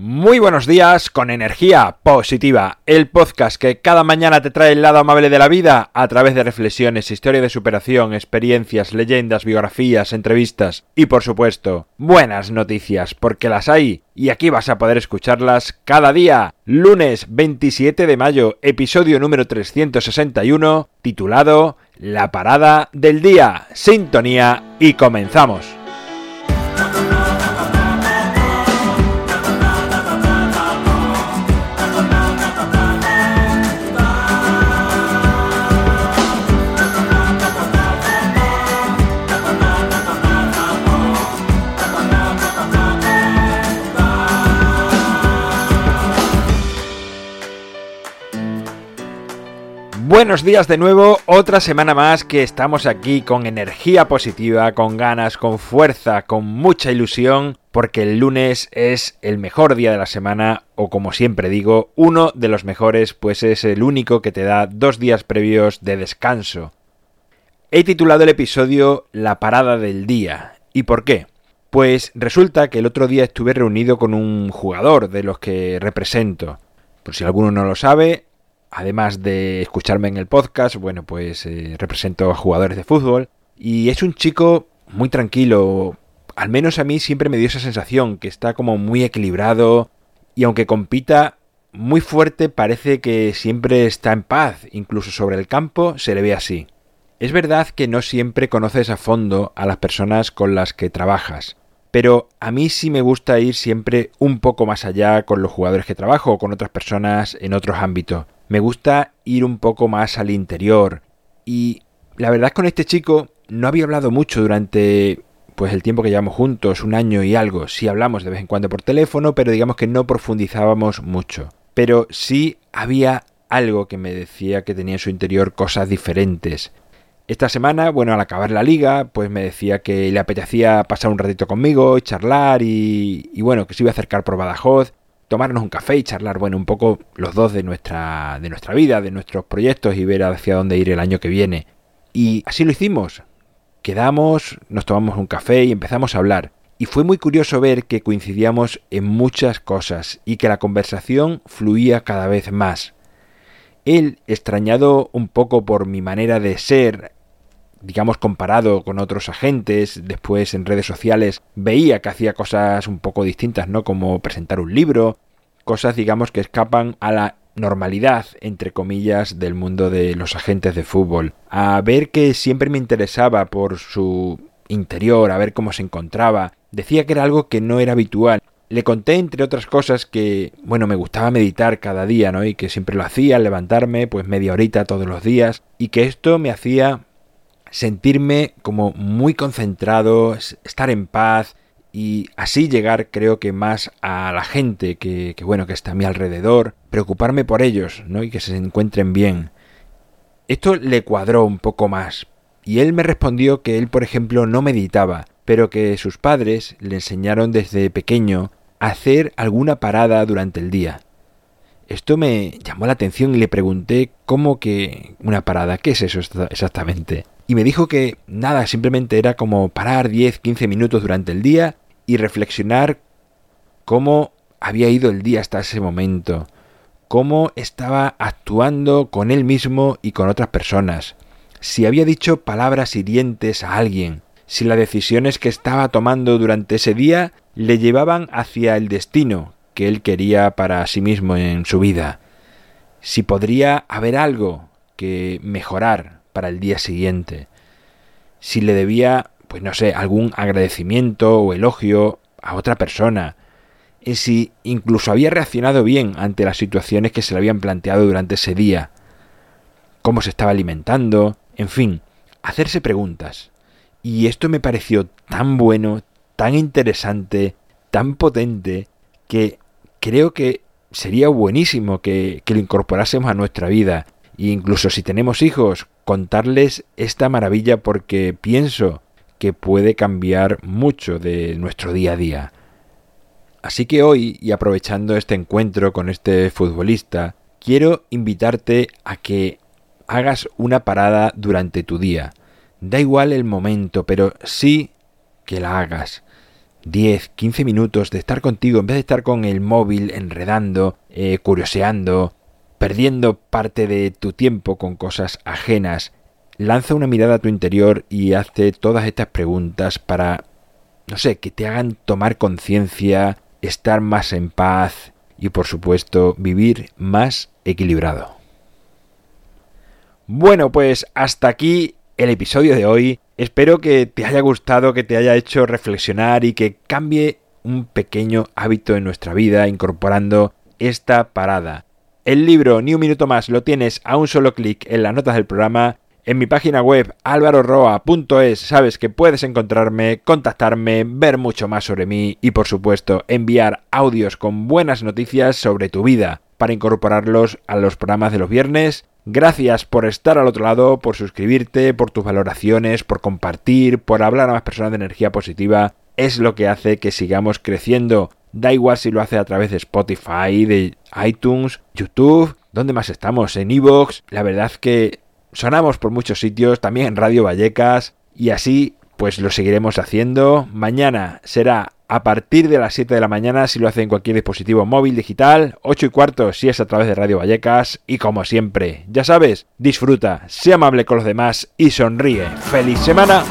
Muy buenos días con energía positiva, el podcast que cada mañana te trae el lado amable de la vida a través de reflexiones, historia de superación, experiencias, leyendas, biografías, entrevistas y por supuesto, buenas noticias, porque las hay y aquí vas a poder escucharlas cada día. Lunes 27 de mayo, episodio número 361, titulado La parada del día. Sintonía y comenzamos. Buenos días de nuevo, otra semana más que estamos aquí con energía positiva, con ganas, con fuerza, con mucha ilusión, porque el lunes es el mejor día de la semana, o como siempre digo, uno de los mejores, pues es el único que te da dos días previos de descanso. He titulado el episodio La parada del día. ¿Y por qué? Pues resulta que el otro día estuve reunido con un jugador de los que represento. Por si alguno no lo sabe, además de escucharme en el podcast, bueno, pues eh, represento a jugadores de fútbol y es un chico muy tranquilo, al menos a mí siempre me dio esa sensación, que está como muy equilibrado y aunque compita muy fuerte parece que siempre está en paz, incluso sobre el campo se le ve así. Es verdad que no siempre conoces a fondo a las personas con las que trabajas, pero a mí sí me gusta ir siempre un poco más allá con los jugadores que trabajo o con otras personas en otros ámbitos me gusta ir un poco más al interior. Y la verdad es que con este chico no había hablado mucho durante pues el tiempo que llevamos juntos, un año y algo. Sí hablamos de vez en cuando por teléfono, pero digamos que no profundizábamos mucho. Pero sí había algo que me decía que tenía en su interior cosas diferentes. Esta semana, bueno, al acabar la liga, pues me decía que le apetecía pasar un ratito conmigo, charlar y, y bueno, que se iba a acercar por Badajoz tomarnos un café y charlar, bueno, un poco los dos de nuestra, de nuestra vida, de nuestros proyectos y ver hacia dónde ir el año que viene. Y así lo hicimos. Quedamos, nos tomamos un café y empezamos a hablar. Y fue muy curioso ver que coincidíamos en muchas cosas y que la conversación fluía cada vez más. Él, extrañado un poco por mi manera de ser, digamos, comparado con otros agentes, después en redes sociales veía que hacía cosas un poco distintas, ¿no? Como presentar un libro, cosas, digamos, que escapan a la normalidad, entre comillas, del mundo de los agentes de fútbol. A ver que siempre me interesaba por su interior, a ver cómo se encontraba. Decía que era algo que no era habitual. Le conté, entre otras cosas, que, bueno, me gustaba meditar cada día, ¿no? Y que siempre lo hacía, levantarme, pues media horita todos los días, y que esto me hacía sentirme como muy concentrado, estar en paz y así llegar creo que más a la gente que, bueno que está a mi alrededor, preocuparme por ellos, ¿no? y que se encuentren bien. Esto le cuadró un poco más y él me respondió que él, por ejemplo, no meditaba, pero que sus padres le enseñaron desde pequeño a hacer alguna parada durante el día. Esto me llamó la atención y le pregunté cómo que una parada, ¿qué es eso exactamente? Y me dijo que nada, simplemente era como parar 10, 15 minutos durante el día y reflexionar cómo había ido el día hasta ese momento, cómo estaba actuando con él mismo y con otras personas, si había dicho palabras hirientes a alguien, si las decisiones que estaba tomando durante ese día le llevaban hacia el destino que él quería para sí mismo en su vida, si podría haber algo que mejorar para el día siguiente. Si le debía, pues no sé, algún agradecimiento o elogio a otra persona. Y si incluso había reaccionado bien ante las situaciones que se le habían planteado durante ese día. Cómo se estaba alimentando. En fin, hacerse preguntas. Y esto me pareció tan bueno, tan interesante, tan potente, que creo que sería buenísimo que, que lo incorporásemos a nuestra vida. E incluso si tenemos hijos, contarles esta maravilla porque pienso que puede cambiar mucho de nuestro día a día. Así que hoy, y aprovechando este encuentro con este futbolista, quiero invitarte a que hagas una parada durante tu día. Da igual el momento, pero sí que la hagas. 10, 15 minutos de estar contigo en vez de estar con el móvil enredando, eh, curioseando, perdiendo parte de tu tiempo con cosas ajenas. Lanza una mirada a tu interior y hazte todas estas preguntas para, no sé, que te hagan tomar conciencia, estar más en paz y por supuesto vivir más equilibrado. Bueno, pues hasta aquí el episodio de hoy. Espero que te haya gustado, que te haya hecho reflexionar y que cambie un pequeño hábito en nuestra vida incorporando esta parada. El libro Ni un minuto más lo tienes a un solo clic en las notas del programa. En mi página web alvaroroa.es sabes que puedes encontrarme, contactarme, ver mucho más sobre mí y por supuesto enviar audios con buenas noticias sobre tu vida para incorporarlos a los programas de los viernes. Gracias por estar al otro lado, por suscribirte, por tus valoraciones, por compartir, por hablar a más personas de energía positiva. Es lo que hace que sigamos creciendo. Da igual si lo hace a través de Spotify, de iTunes, YouTube, ¿dónde más estamos? En Evox. La verdad que sonamos por muchos sitios, también en Radio Vallecas. Y así, pues lo seguiremos haciendo. Mañana será a partir de las 7 de la mañana si lo hace en cualquier dispositivo móvil digital, 8 y cuarto si es a través de Radio Vallecas y como siempre, ya sabes, disfruta, sea amable con los demás y sonríe. ¡Feliz semana!